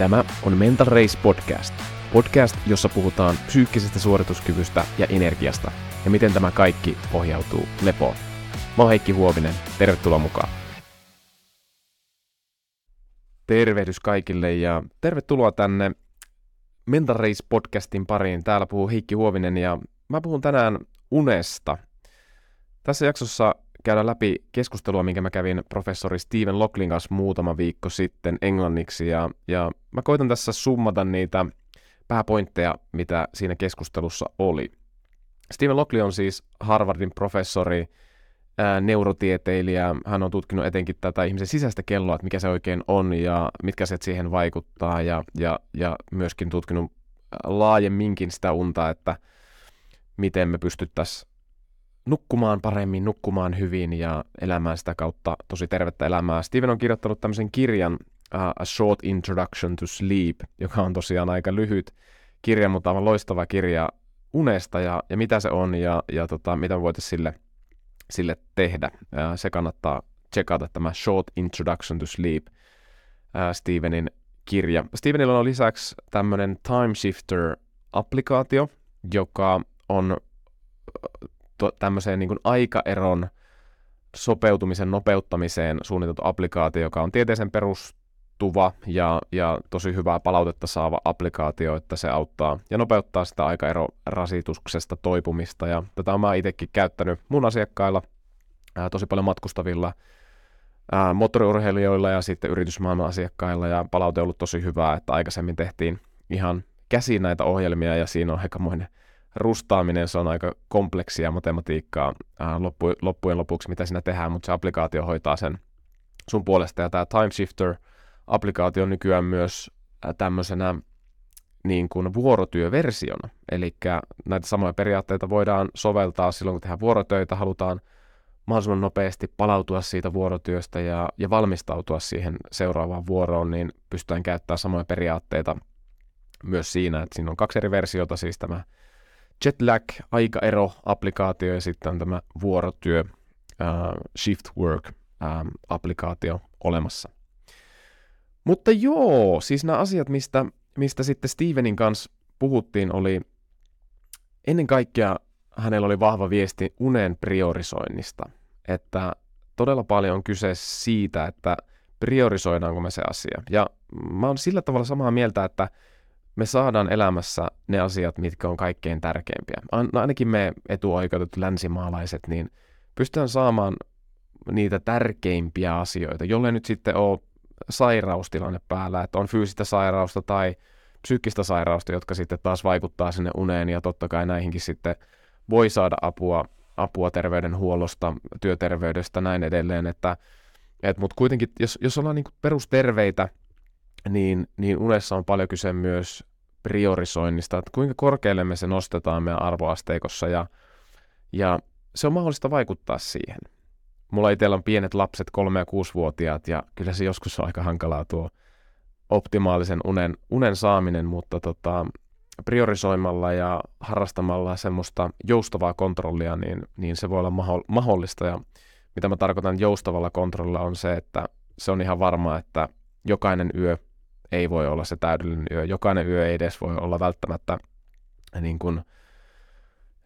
Tämä on Mental Race Podcast. Podcast, jossa puhutaan psyykkisestä suorituskyvystä ja energiasta ja miten tämä kaikki pohjautuu lepoon. Mä oon Heikki Huovinen, tervetuloa mukaan. Tervehdys kaikille ja tervetuloa tänne Mental Race Podcastin pariin. Täällä puhuu Heikki Huovinen ja mä puhun tänään unesta. Tässä jaksossa käydä läpi keskustelua, minkä mä kävin professori Steven Locklin kanssa muutama viikko sitten englanniksi, ja, ja mä koitan tässä summata niitä pääpointteja, mitä siinä keskustelussa oli. Steven Lockley on siis Harvardin professori, ää, neurotieteilijä. Hän on tutkinut etenkin tätä ihmisen sisäistä kelloa, että mikä se oikein on ja mitkä se siihen vaikuttaa, ja, ja, ja myöskin tutkinut laajemminkin sitä unta, että miten me pystyttäisiin nukkumaan paremmin, nukkumaan hyvin ja elämään sitä kautta tosi tervettä elämää. Steven on kirjoittanut tämmöisen kirjan uh, A Short Introduction to Sleep, joka on tosiaan aika lyhyt kirja, mutta aivan loistava kirja unesta ja, ja mitä se on ja, ja tota, mitä voitaisiin sille, sille tehdä. Uh, se kannattaa checkata tämä Short Introduction to Sleep, uh, Stevenin kirja. Stevenillä on lisäksi tämmöinen Time Shifter-applikaatio, joka on to, tämmöiseen niin kuin aikaeron sopeutumisen nopeuttamiseen suunniteltu applikaatio, joka on tieteeseen perustuva ja, ja tosi hyvää palautetta saava applikaatio, että se auttaa ja nopeuttaa sitä aikaerorasituksesta toipumista. Ja tätä olen itsekin käyttänyt mun asiakkailla, ää, tosi paljon matkustavilla ää, moottoriurheilijoilla ja sitten yritysmaailman asiakkailla, ja palaute on ollut tosi hyvää, että aikaisemmin tehtiin ihan käsiin näitä ohjelmia, ja siinä on aikamoinen rustaaminen, se on aika kompleksia matematiikkaa ää, loppu, loppujen lopuksi, mitä siinä tehdään, mutta se applikaatio hoitaa sen sun puolesta. Ja tämä Timeshifter-applikaatio on nykyään myös tämmöisenä niin kuin vuorotyöversiona. Eli näitä samoja periaatteita voidaan soveltaa silloin, kun tehdään vuorotöitä, halutaan mahdollisimman nopeasti palautua siitä vuorotyöstä ja, ja valmistautua siihen seuraavaan vuoroon, niin pystytään käyttämään samoja periaatteeta myös siinä, että siinä on kaksi eri versiota, siis tämä Jetlag, aikaero, applikaatio ja sitten on tämä vuorotyö, uh, shift work um, applikaatio olemassa. Mutta joo, siis nämä asiat, mistä, mistä sitten Stevenin kanssa puhuttiin, oli ennen kaikkea hänellä oli vahva viesti unen priorisoinnista. Että todella paljon on kyse siitä, että priorisoidaanko me se asia. Ja mä oon sillä tavalla samaa mieltä, että me saadaan elämässä ne asiat, mitkä on kaikkein tärkeimpiä. No ainakin me etuoikeutetut länsimaalaiset, niin pystytään saamaan niitä tärkeimpiä asioita, jolle nyt sitten ole sairaustilanne päällä, että on fyysistä sairausta tai psyykkistä sairausta, jotka sitten taas vaikuttaa sinne uneen ja totta kai näihinkin sitten voi saada apua, apua terveydenhuollosta, työterveydestä, näin edelleen, että et, mutta kuitenkin, jos, jos ollaan niin perusterveitä, niin, niin unessa on paljon kyse myös priorisoinnista, että kuinka korkealle me se nostetaan meidän arvoasteikossa ja, ja se on mahdollista vaikuttaa siihen. Mulla itsellä on pienet lapset, kolme- ja kuusivuotiaat, ja kyllä se joskus on aika hankalaa tuo optimaalisen unen, unen saaminen, mutta tota, priorisoimalla ja harrastamalla semmoista joustavaa kontrollia, niin, niin se voi olla maho- mahdollista. Ja mitä mä tarkoitan joustavalla kontrollilla on se, että se on ihan varmaa, että jokainen yö ei voi olla se täydellinen yö. Jokainen yö ei edes voi olla välttämättä niin kuin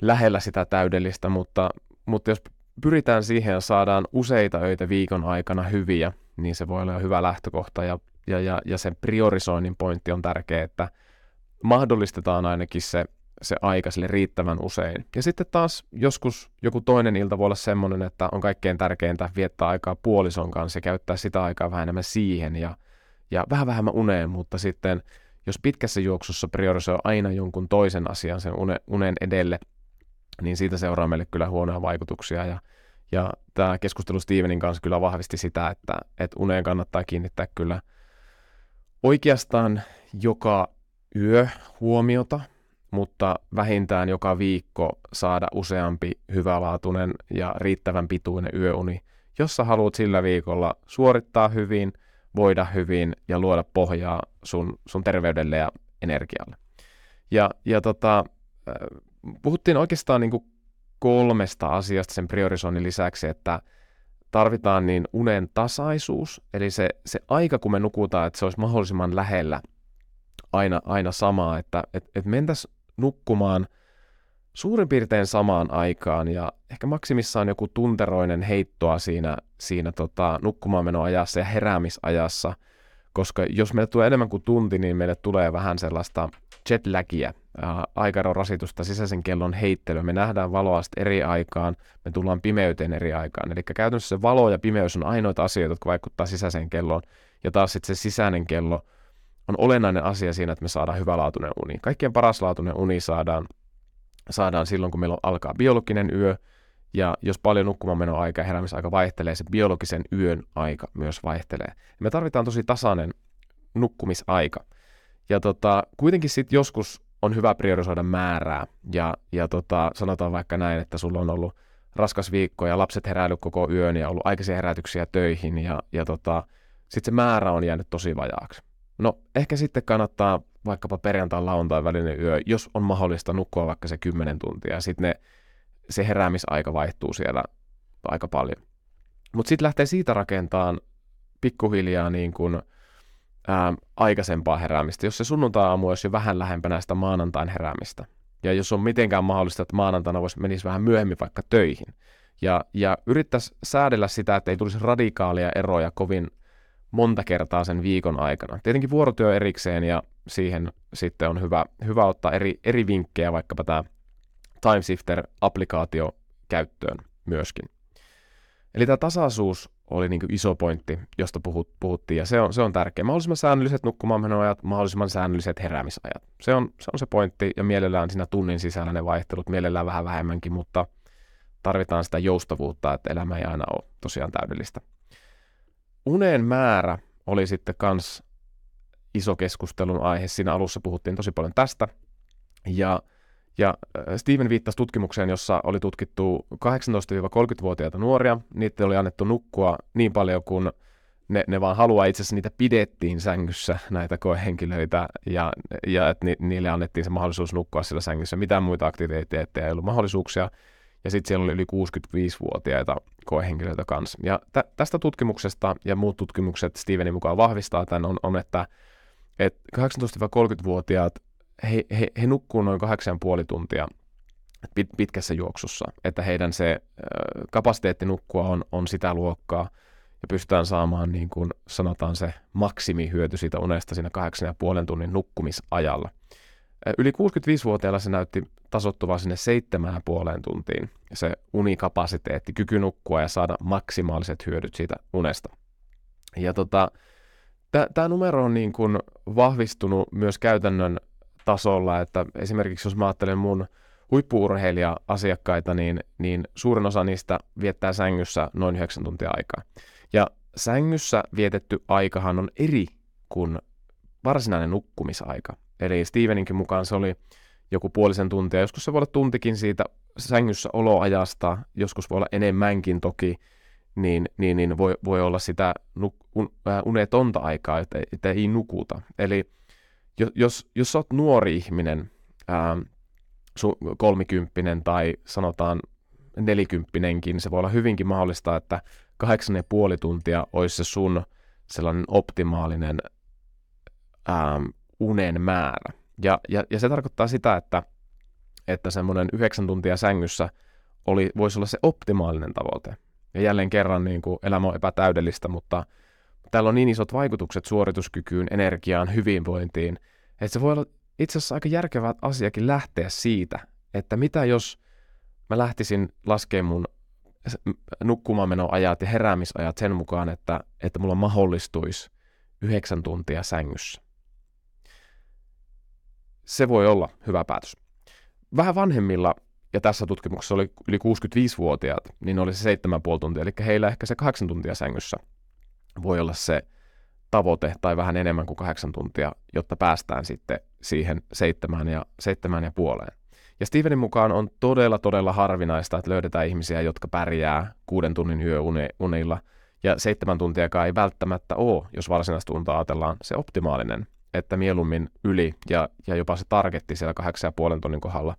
lähellä sitä täydellistä, mutta, mutta jos pyritään siihen ja saadaan useita öitä viikon aikana hyviä, niin se voi olla hyvä lähtökohta ja, ja, ja, ja sen priorisoinnin pointti on tärkeä, että mahdollistetaan ainakin se, se aika sille riittävän usein. Ja sitten taas joskus joku toinen ilta voi olla semmoinen, että on kaikkein tärkeintä viettää aikaa puolison kanssa ja käyttää sitä aikaa vähän enemmän siihen ja ja vähän vähemmän uneen, mutta sitten jos pitkässä juoksussa priorisoi aina jonkun toisen asian sen unen edelle, niin siitä seuraa meille kyllä huonoja vaikutuksia. Ja, ja tämä keskustelu Stevenin kanssa kyllä vahvisti sitä, että, että uneen kannattaa kiinnittää kyllä oikeastaan joka yö huomiota, mutta vähintään joka viikko saada useampi hyvälaatuinen ja riittävän pituinen yöuni, jossa haluat sillä viikolla suorittaa hyvin – voida hyvin ja luoda pohjaa sun, sun terveydelle ja energialle. Ja, ja tota, äh, puhuttiin oikeastaan niin kuin kolmesta asiasta sen priorisoinnin lisäksi, että tarvitaan niin unen tasaisuus, eli se, se aika, kun me nukutaan, että se olisi mahdollisimman lähellä aina, aina samaa, että et, et mentäs nukkumaan suurin piirtein samaan aikaan ja ehkä maksimissaan joku tunteroinen heittoa siinä, siinä tota, nukkumaanmenoajassa ja heräämisajassa, koska jos meille tulee enemmän kuin tunti, niin meille tulee vähän sellaista jetlagia, aikaeron rasitusta, sisäisen kellon heittelyä. Me nähdään valoa eri aikaan, me tullaan pimeyteen eri aikaan. Eli käytännössä se valo ja pimeys on ainoita asioita, jotka vaikuttaa sisäiseen kelloon. Ja taas sitten se sisäinen kello on olennainen asia siinä, että me saadaan hyvälaatuinen uni. Kaikkien paraslaatuinen uni saadaan, saadaan silloin, kun meillä alkaa biologinen yö, ja jos paljon nukkumaan aika ja heräämisaika vaihtelee, se biologisen yön aika myös vaihtelee. Me tarvitaan tosi tasainen nukkumisaika. Ja tota, kuitenkin sitten joskus on hyvä priorisoida määrää. Ja, ja tota, sanotaan vaikka näin, että sulla on ollut raskas viikko ja lapset heräilyt koko yön ja ollut aikaisia herätyksiä töihin ja, ja tota, sitten se määrä on jäänyt tosi vajaaksi. No ehkä sitten kannattaa vaikkapa perjantai lauantai välinen yö, jos on mahdollista nukkua vaikka se 10 tuntia sitten se heräämisaika vaihtuu siellä aika paljon. Mutta sitten lähtee siitä rakentamaan pikkuhiljaa niin kuin – ää, aikaisempaa heräämistä, jos se sunnuntai-aamu olisi jo vähän lähempänä sitä maanantain heräämistä. Ja jos on mitenkään mahdollista, että maanantaina voisi menisi vähän myöhemmin vaikka töihin. Ja, ja yrittäisi säädellä sitä, että ei tulisi radikaalia eroja kovin monta kertaa sen viikon aikana. Tietenkin vuorotyö erikseen ja siihen sitten on hyvä, hyvä ottaa eri, eri vinkkejä, vaikkapa tämä Timeshifter-applikaatio käyttöön myöskin. Eli tämä tasaisuus oli niin iso pointti, josta puhut, puhuttiin, ja se on, se on tärkeä. Mahdollisimman säännölliset nukkumaanmenoajat, mahdollisimman säännölliset heräämisajat. Se on, se on se pointti, ja mielellään siinä tunnin sisällä ne vaihtelut, mielellään vähän vähemmänkin, mutta tarvitaan sitä joustavuutta, että elämä ei aina ole tosiaan täydellistä. Unen määrä oli sitten kans iso keskustelun aihe. Siinä alussa puhuttiin tosi paljon tästä, ja ja äh, Steven viittasi tutkimukseen, jossa oli tutkittu 18-30-vuotiaita nuoria. Niitä oli annettu nukkua niin paljon kuin ne, ne vaan haluaa. Itse asiassa niitä pidettiin sängyssä, näitä koehenkilöitä, ja, ja että ni, niille annettiin se mahdollisuus nukkua sillä sängyssä. Mitään muita aktiviteetteja ei ollut mahdollisuuksia. Ja sitten siellä oli yli 65-vuotiaita koehenkilöitä kanssa. Ja tä, tästä tutkimuksesta ja muut tutkimukset Stevenin mukaan vahvistaa tämän on, on että, että 18-30-vuotiaat he, he, he nukkuu noin 8,5 tuntia pit, pitkässä juoksussa, että heidän se kapasiteetti nukkua on, on sitä luokkaa, ja pystytään saamaan niin kuin sanotaan se maksimihyöty siitä unesta siinä 8,5 tunnin nukkumisajalla. Yli 65-vuotiailla se näytti tasottuvaa sinne 7,5 tuntiin se unikapasiteetti, kyky nukkua ja saada maksimaaliset hyödyt siitä unesta. Ja tota, tämä numero on niin kuin vahvistunut myös käytännön tasolla, että esimerkiksi jos mä ajattelen mun huippuurheilija-asiakkaita, niin, niin suurin osa niistä viettää sängyssä noin 9 tuntia aikaa. Ja sängyssä vietetty aikahan on eri kuin varsinainen nukkumisaika. Eli Steveninkin mukaan se oli joku puolisen tuntia, joskus se voi olla tuntikin siitä sängyssä oloajasta, joskus voi olla enemmänkin toki, niin, niin, niin voi, voi olla sitä nuk, un, äh, unetonta aikaa, että, että ei nukuta. Eli jos, jos, jos sä oot nuori ihminen, ää, su, kolmikymppinen tai sanotaan nelikymppinenkin, se voi olla hyvinkin mahdollista, että kahdeksan ja puoli tuntia olisi se sun sellainen optimaalinen ää, unen määrä. Ja, ja, ja se tarkoittaa sitä, että, että semmoinen yhdeksän tuntia sängyssä oli, voisi olla se optimaalinen tavoite. Ja jälleen kerran niin kuin elämä on epätäydellistä, mutta täällä on niin isot vaikutukset suorituskykyyn, energiaan, hyvinvointiin, että se voi olla itse asiassa aika järkevä asiakin lähteä siitä, että mitä jos mä lähtisin laskemaan mun nukkumaanmenoajat ja heräämisajat sen mukaan, että, että mulla mahdollistuisi yhdeksän tuntia sängyssä. Se voi olla hyvä päätös. Vähän vanhemmilla, ja tässä tutkimuksessa oli yli 65-vuotiaat, niin oli se 7,5 tuntia, eli heillä ehkä se 8 tuntia sängyssä voi olla se tavoite tai vähän enemmän kuin kahdeksan tuntia, jotta päästään sitten siihen seitsemään ja, seitsemään ja puoleen. Ja Stevenin mukaan on todella, todella harvinaista, että löydetään ihmisiä, jotka pärjää kuuden tunnin yöunilla, ja seitsemän tuntiakaan ei välttämättä ole, jos varsinaista unta ajatellaan, se optimaalinen, että mieluummin yli ja, ja jopa se targetti siellä kahdeksan ja puolen tunnin kohdalla.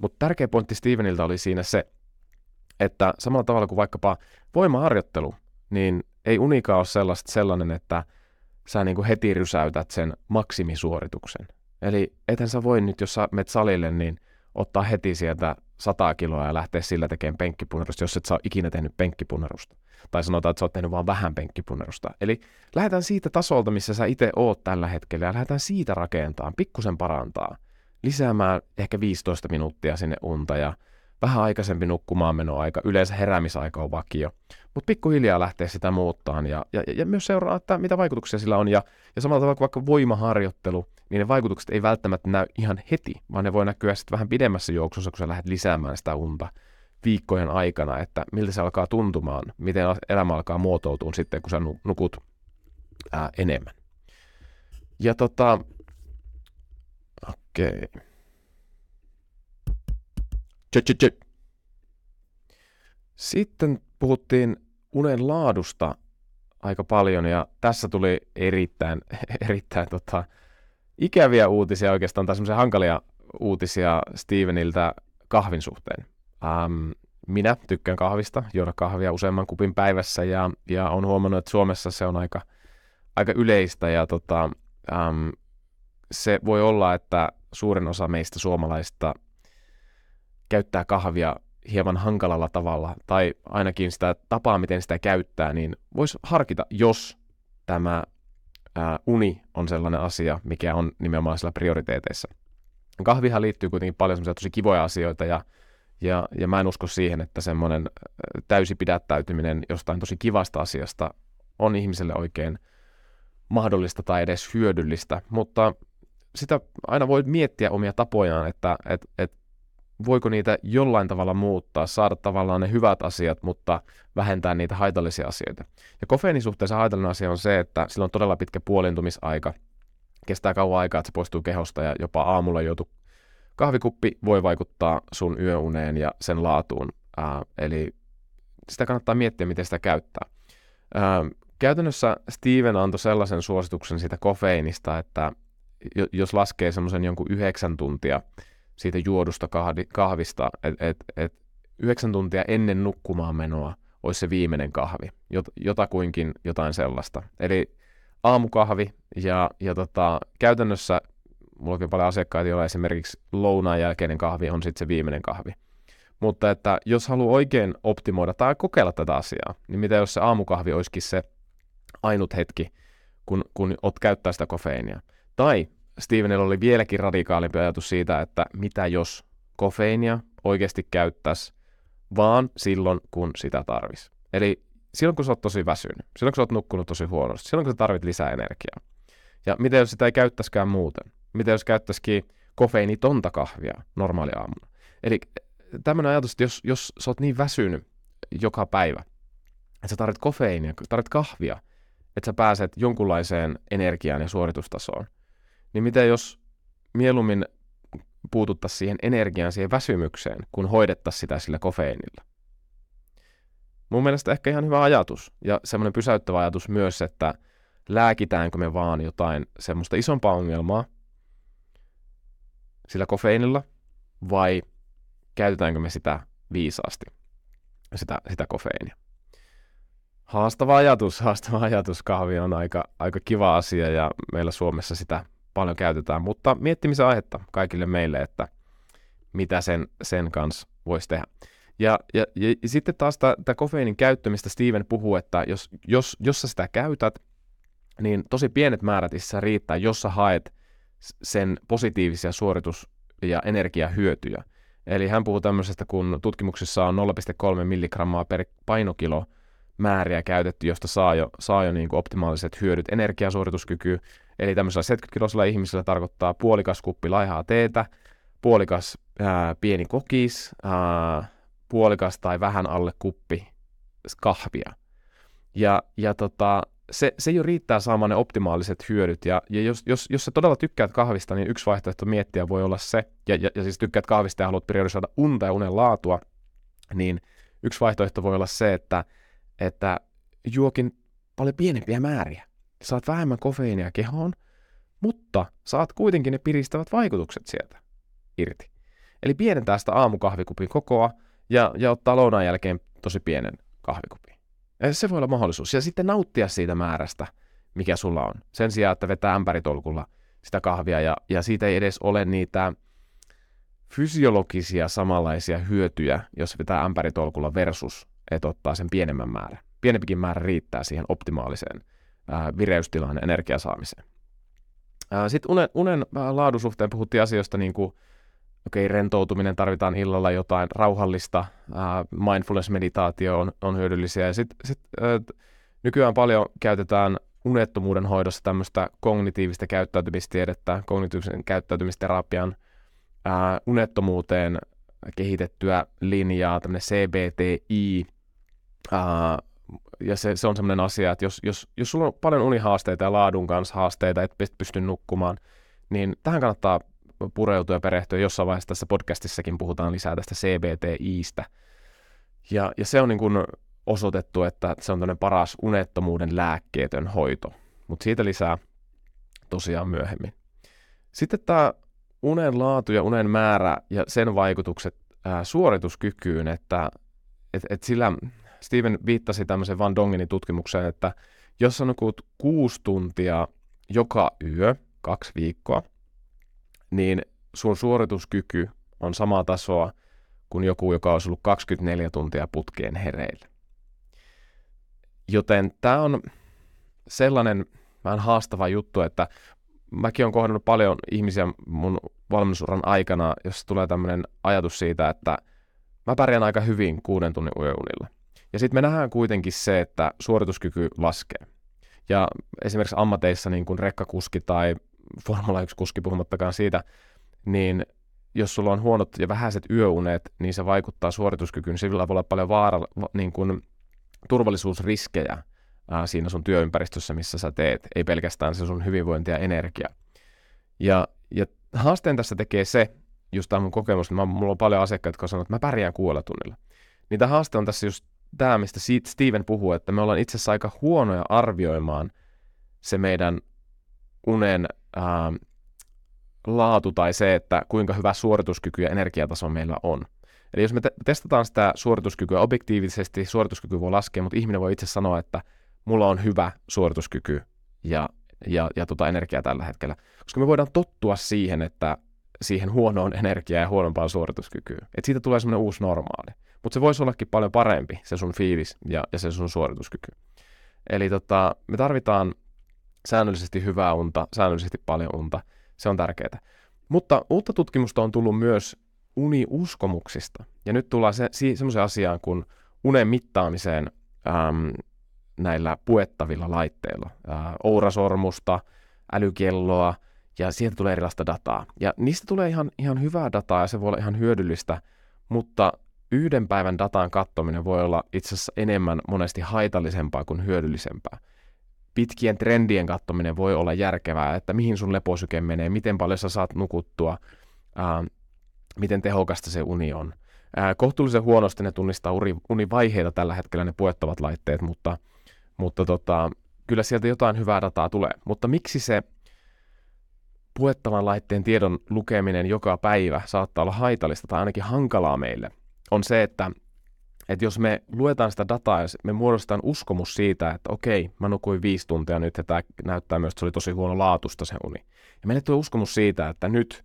Mutta tärkeä pointti Steveniltä oli siinä se, että samalla tavalla kuin vaikkapa voimaharjoittelu, niin ei unikaan ole sellaista, sellainen, että sä niin kuin heti rysäytät sen maksimisuorituksen. Eli ethän sä voi nyt, jos sä menet salille, niin ottaa heti sieltä 100 kiloa ja lähteä sillä tekemään penkkipunnerusta, jos et sä ole ikinä tehnyt penkkipunnerusta. Tai sanotaan, että sä oot tehnyt vaan vähän penkkipunnerusta. Eli lähdetään siitä tasolta, missä sä itse oot tällä hetkellä, ja lähdetään siitä rakentamaan, pikkusen parantaa, lisäämään ehkä 15 minuuttia sinne unta, ja vähän aikaisempi nukkumaan menoaika, yleensä heräämisaika on vakio, mutta pikkuhiljaa lähtee sitä muuttaan ja, ja, ja myös seuraa, että mitä vaikutuksia sillä on. Ja, ja samalla tavalla kuin vaikka voimaharjoittelu, niin ne vaikutukset ei välttämättä näy ihan heti, vaan ne voi näkyä sitten vähän pidemmässä juoksussa, kun sä lähdet lisäämään sitä unta viikkojen aikana, että miltä se alkaa tuntumaan, miten elämä alkaa muotoutua sitten, kun sä nukut ää, enemmän. Ja tota, okei. Okay. Sitten puhuttiin unen laadusta aika paljon ja tässä tuli erittäin, erittäin tota, ikäviä uutisia oikeastaan tai semmoisia hankalia uutisia Steveniltä kahvin suhteen. Ähm, minä tykkään kahvista, juoda kahvia useamman kupin päivässä ja, ja on huomannut, että Suomessa se on aika, aika yleistä ja tota, ähm, se voi olla, että suurin osa meistä suomalaista käyttää kahvia hieman hankalalla tavalla, tai ainakin sitä tapaa, miten sitä käyttää, niin voisi harkita, jos tämä ää, uni on sellainen asia, mikä on nimenomaan sillä prioriteeteissa. Kahvihan liittyy kuitenkin paljon semmoisia tosi kivoja asioita, ja, ja, ja mä en usko siihen, että semmoinen täysi pidättäytyminen jostain tosi kivasta asiasta on ihmiselle oikein mahdollista tai edes hyödyllistä, mutta sitä aina voi miettiä omia tapojaan, että et, et voiko niitä jollain tavalla muuttaa, saada tavallaan ne hyvät asiat, mutta vähentää niitä haitallisia asioita. Ja kofeiinin suhteessa haitallinen asia on se, että sillä on todella pitkä puolintumisaika, kestää kauan aikaa, että se poistuu kehosta ja jopa aamulla joutuu kahvikuppi voi vaikuttaa sun yöuneen ja sen laatuun. Ää, eli sitä kannattaa miettiä, miten sitä käyttää. Ää, käytännössä Steven antoi sellaisen suosituksen siitä kofeiinista, että jos laskee semmoisen jonkun yhdeksän tuntia siitä juodusta kahvista, että et, et yhdeksän tuntia ennen nukkumaan menoa olisi se viimeinen kahvi, jot, jotakuinkin jotain sellaista. Eli aamukahvi ja, ja tota, käytännössä mulla on paljon asiakkaita, joilla esimerkiksi lounaan jälkeinen kahvi on sitten se viimeinen kahvi. Mutta että jos haluaa oikein optimoida tai kokeilla tätä asiaa, niin mitä jos se aamukahvi olisikin se ainut hetki, kun, kun ot käyttää sitä kofeiinia. Tai Stevenillä oli vieläkin radikaalimpi ajatus siitä, että mitä jos kofeiinia oikeasti käyttäisi vaan silloin, kun sitä tarvisi. Eli silloin, kun sä oot tosi väsynyt, silloin, kun sä oot nukkunut tosi huonosti, silloin, kun sä tarvit lisää energiaa. Ja mitä jos sitä ei käyttäisikään muuten? Mitä jos käyttäisikin kofeiinitonta kahvia normaali aamuna? Eli tämmöinen ajatus, että jos, jos sä oot niin väsynyt joka päivä, että sä tarvit kofeiinia, tarvit kahvia, että sä pääset jonkunlaiseen energiaan ja suoritustasoon, niin mitä jos mieluummin puututtaisiin siihen energiaan, siihen väsymykseen, kun hoidettaisiin sitä sillä kofeiinilla? Mun mielestä ehkä ihan hyvä ajatus ja semmoinen pysäyttävä ajatus myös, että lääkitäänkö me vaan jotain semmoista isompaa ongelmaa sillä kofeiinilla vai käytetäänkö me sitä viisaasti, sitä, sitä kofeiinia. Haastava ajatus, haastava ajatus. Kahvi on aika, aika kiva asia ja meillä Suomessa sitä paljon käytetään, mutta miettimisen aihetta kaikille meille, että mitä sen, sen kanssa voisi tehdä. Ja, ja, ja, ja sitten taas tämä kofeiinin käyttämistä Steven puhuu, että jos, jos, jos sä sitä käytät, niin tosi pienet määrät itse riittää, jos sä haet sen positiivisia suoritus- ja energiahyötyjä. Eli hän puhuu tämmöisestä, kun tutkimuksissa on 0,3 milligrammaa per painokilo määriä käytetty, josta saa jo, saa jo niin kuin optimaaliset hyödyt energiasuorituskykyyn. Eli tämmöisellä 70-kiloisella ihmisellä tarkoittaa puolikas kuppi laihaa teetä, puolikas ää, pieni kokis, ää, puolikas tai vähän alle kuppi kahvia. Ja, ja tota, se, se jo riittää saamaan ne optimaaliset hyödyt. Ja, ja jos, jos, jos sä todella tykkäät kahvista, niin yksi vaihtoehto miettiä voi olla se, ja, ja, ja siis tykkäät kahvista ja haluat priorisoida unta ja unen laatua, niin yksi vaihtoehto voi olla se, että, että juokin paljon pienempiä määriä saat vähemmän kofeiinia kehoon, mutta saat kuitenkin ne piristävät vaikutukset sieltä irti. Eli pienentää sitä aamukahvikupin kokoa ja, ja ottaa lounaan jälkeen tosi pienen kahvikupin. Se voi olla mahdollisuus. Ja sitten nauttia siitä määrästä, mikä sulla on. Sen sijaan, että vetää ämpäritolkulla sitä kahvia ja, ja siitä ei edes ole niitä fysiologisia samanlaisia hyötyjä, jos vetää ämpäritolkulla versus, että ottaa sen pienemmän määrän. Pienempikin määrä riittää siihen optimaaliseen ää, vireystilaan ja energiasaamiseen. Sitten unen, unen laadun suhteen puhuttiin asioista niin kuin, okei, okay, rentoutuminen, tarvitaan illalla jotain rauhallista, mindfulness-meditaatio on, on hyödyllisiä. Ja sitten sit, äh, nykyään paljon käytetään unettomuuden hoidossa tämmöistä kognitiivista käyttäytymistiedettä, kognitiivisen käyttäytymisterapian ää, unettomuuteen kehitettyä linjaa, tämmöinen CBTI, ää, ja se, se on semmoinen asia, että jos, jos, jos sulla on paljon unihaasteita ja laadun kanssa haasteita, et pysty nukkumaan, niin tähän kannattaa pureutua ja perehtyä. Jossain vaiheessa tässä podcastissakin puhutaan lisää tästä CBTIstä. Ja, ja se on niin kuin osoitettu, että se on tämmöinen paras unettomuuden lääkkeetön hoito. Mutta siitä lisää tosiaan myöhemmin. Sitten tämä unen laatu ja unen määrä ja sen vaikutukset ää, suorituskykyyn, että et, et sillä Steven viittasi tämmöisen Van Dongenin tutkimukseen, että jos sä nukut kuusi tuntia joka yö, kaksi viikkoa, niin sun suorituskyky on samaa tasoa kuin joku, joka olisi ollut 24 tuntia putkeen hereillä. Joten tämä on sellainen vähän haastava juttu, että mäkin olen kohdannut paljon ihmisiä mun valmennusuran aikana, jos tulee tämmöinen ajatus siitä, että mä pärjään aika hyvin kuuden tunnin yöunilla. Ja sitten me nähdään kuitenkin se, että suorituskyky laskee. Ja esimerkiksi ammateissa niin kuin rekkakuski tai Formula 1-kuski puhumattakaan siitä, niin jos sulla on huonot ja vähäiset yöunet, niin se vaikuttaa suorituskykyyn. Sillä voi olla paljon vaara, niin kuin turvallisuusriskejä ää, siinä sun työympäristössä, missä sä teet, ei pelkästään se sun hyvinvointi ja energia. Ja, ja haasteen tässä tekee se, just tämä mun kokemus, että mulla on paljon asiakkaita, jotka sanoo, että mä pärjään kuudella tunnilla. Niin tämä haaste on tässä just tämä, mistä Steven puhuu, että me ollaan itse asiassa aika huonoja arvioimaan se meidän unen ää, laatu tai se, että kuinka hyvä suorituskyky ja energiataso meillä on. Eli jos me te- testataan sitä suorituskykyä objektiivisesti, suorituskyky voi laskea, mutta ihminen voi itse sanoa, että mulla on hyvä suorituskyky ja, ja, ja tota energiaa tällä hetkellä. Koska me voidaan tottua siihen, että siihen huonoon energiaan ja huonompaan suorituskykyyn. Että siitä tulee semmoinen uusi normaali. Mutta se voisi ollakin paljon parempi, se sun fiilis ja, ja se sun suorituskyky. Eli tota, me tarvitaan säännöllisesti hyvää unta, säännöllisesti paljon unta. Se on tärkeää. Mutta uutta tutkimusta on tullut myös uniuskomuksista. Ja nyt tullaan se, semmoiseen asiaan kuin unen mittaamiseen äm, näillä puettavilla laitteilla. Ää, ourasormusta, älykelloa, ja siitä tulee erilaista dataa. Ja niistä tulee ihan, ihan hyvää dataa, ja se voi olla ihan hyödyllistä, mutta yhden päivän datan kattominen voi olla itse asiassa enemmän monesti haitallisempaa kuin hyödyllisempää. Pitkien trendien kattominen voi olla järkevää, että mihin sun leposyke menee, miten paljon sä saat nukuttua, ää, miten tehokasta se uni on. Ää, kohtuullisen huonosti ne tunnistaa uni, univaiheita tällä hetkellä ne puettavat laitteet, mutta, mutta tota, kyllä sieltä jotain hyvää dataa tulee. Mutta miksi se puettavan laitteen tiedon lukeminen joka päivä saattaa olla haitallista tai ainakin hankalaa meille, on se, että, että jos me luetaan sitä dataa ja me muodostetaan uskomus siitä, että okei, mä nukuin viisi tuntia nyt ja tämä näyttää myös, että se oli tosi huono laatusta se uni. Ja meille tulee uskomus siitä, että nyt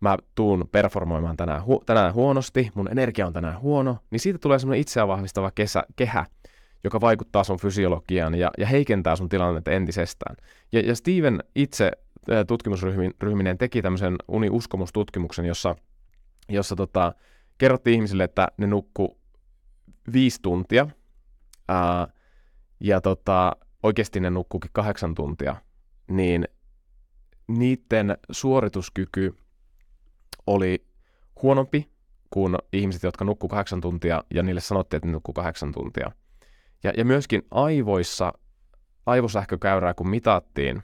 mä tuun performoimaan tänään, hu- tänään huonosti, mun energia on tänään huono, niin siitä tulee semmoinen itseään vahvistava kesä, kehä, joka vaikuttaa sun fysiologiaan ja, ja heikentää sun tilannetta entisestään. Ja, ja Steven itse tutkimusryhminen teki tämmöisen uniuskomustutkimuksen, jossa, jossa tota, kerrottiin ihmisille, että ne nukku viisi tuntia, ää, ja tota, oikeasti ne nukkukin kahdeksan tuntia, niin niiden suorituskyky oli huonompi kuin ihmiset, jotka nukkuu kahdeksan tuntia, ja niille sanottiin, että ne nukkuu kahdeksan tuntia. Ja, ja myöskin aivoissa, aivosähkökäyrää kun mitattiin,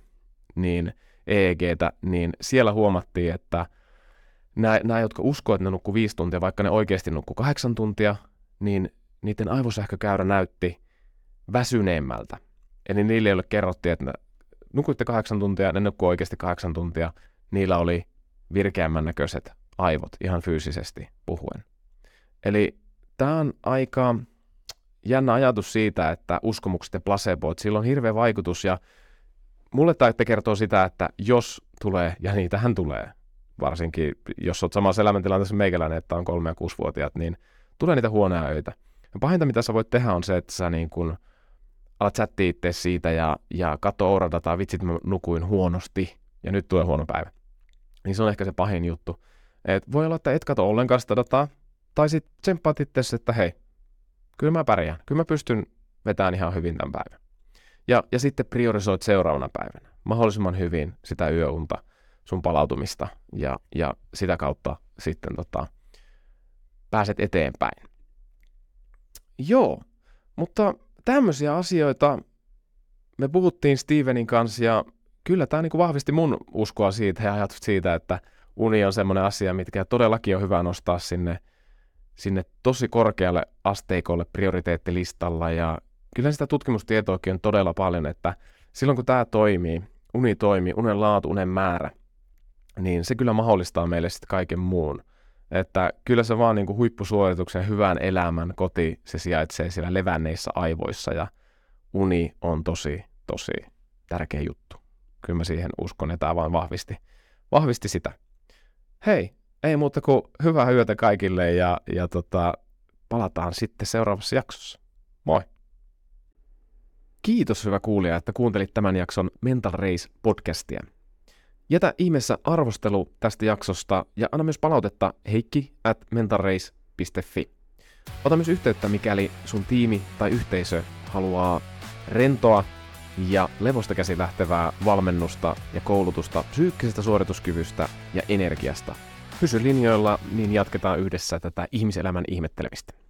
niin EEGtä, niin siellä huomattiin, että nämä, nämä jotka uskoo, että ne nukkuu viisi tuntia, vaikka ne oikeasti nukkuu kahdeksan tuntia, niin niiden aivosähkökäyrä näytti väsyneemmältä. Eli niille, joille kerrottiin, että nukuitte kahdeksan tuntia, ne nukkuu oikeasti kahdeksan tuntia, niillä oli virkeämmän näköiset aivot ihan fyysisesti puhuen. Eli tämä on aika jännä ajatus siitä, että uskomukset ja placebo, että sillä on hirveä vaikutus ja mulle tämä kertoo sitä, että jos tulee, ja niitähän tulee, varsinkin jos olet samassa elämäntilanteessa meikäläinen, että on kolme- ja kuusivuotiaat, niin tulee niitä huonoja öitä. Ja pahinta, mitä sä voit tehdä, on se, että sä niin kun alat chattia itse siitä ja, ja katso Ouradataa, vitsit mä nukuin huonosti, ja nyt tulee huono päivä. Niin se on ehkä se pahin juttu. Et voi olla, että et kato ollenkaan sitä dataa, tai sitten tsemppaat itse, että hei, kyllä mä pärjään, kyllä mä pystyn vetämään ihan hyvin tämän päivän. Ja, ja sitten priorisoit seuraavana päivänä mahdollisimman hyvin sitä yöunta, sun palautumista ja, ja sitä kautta sitten tota, pääset eteenpäin. Joo, mutta tämmöisiä asioita me puhuttiin Stevenin kanssa ja kyllä tämä niinku vahvisti mun uskoa siitä ja ajatus siitä, että uni on semmoinen asia, mitkä todellakin on hyvä nostaa sinne, sinne tosi korkealle asteikolle prioriteettilistalla ja kyllä sitä tutkimustietoakin on todella paljon, että silloin kun tämä toimii, uni toimii, unen laatu, unen määrä, niin se kyllä mahdollistaa meille sitten kaiken muun. Että kyllä se vaan niin kuin huippusuorituksen hyvän elämän koti, se sijaitsee siellä levänneissä aivoissa ja uni on tosi, tosi tärkeä juttu. Kyllä mä siihen uskon, että tämä vaan vahvisti, vahvisti sitä. Hei, ei muuta kuin hyvää yötä kaikille ja, ja tota, palataan sitten seuraavassa jaksossa. Moi! Kiitos hyvä kuulija, että kuuntelit tämän jakson Mental Race podcastia. Jätä ihmeessä arvostelu tästä jaksosta ja anna myös palautetta heikki at mentalrace.fi. Ota myös yhteyttä, mikäli sun tiimi tai yhteisö haluaa rentoa ja levosta käsi lähtevää valmennusta ja koulutusta psyykkisestä suorituskyvystä ja energiasta. Pysy linjoilla, niin jatketaan yhdessä tätä ihmiselämän ihmettelemistä.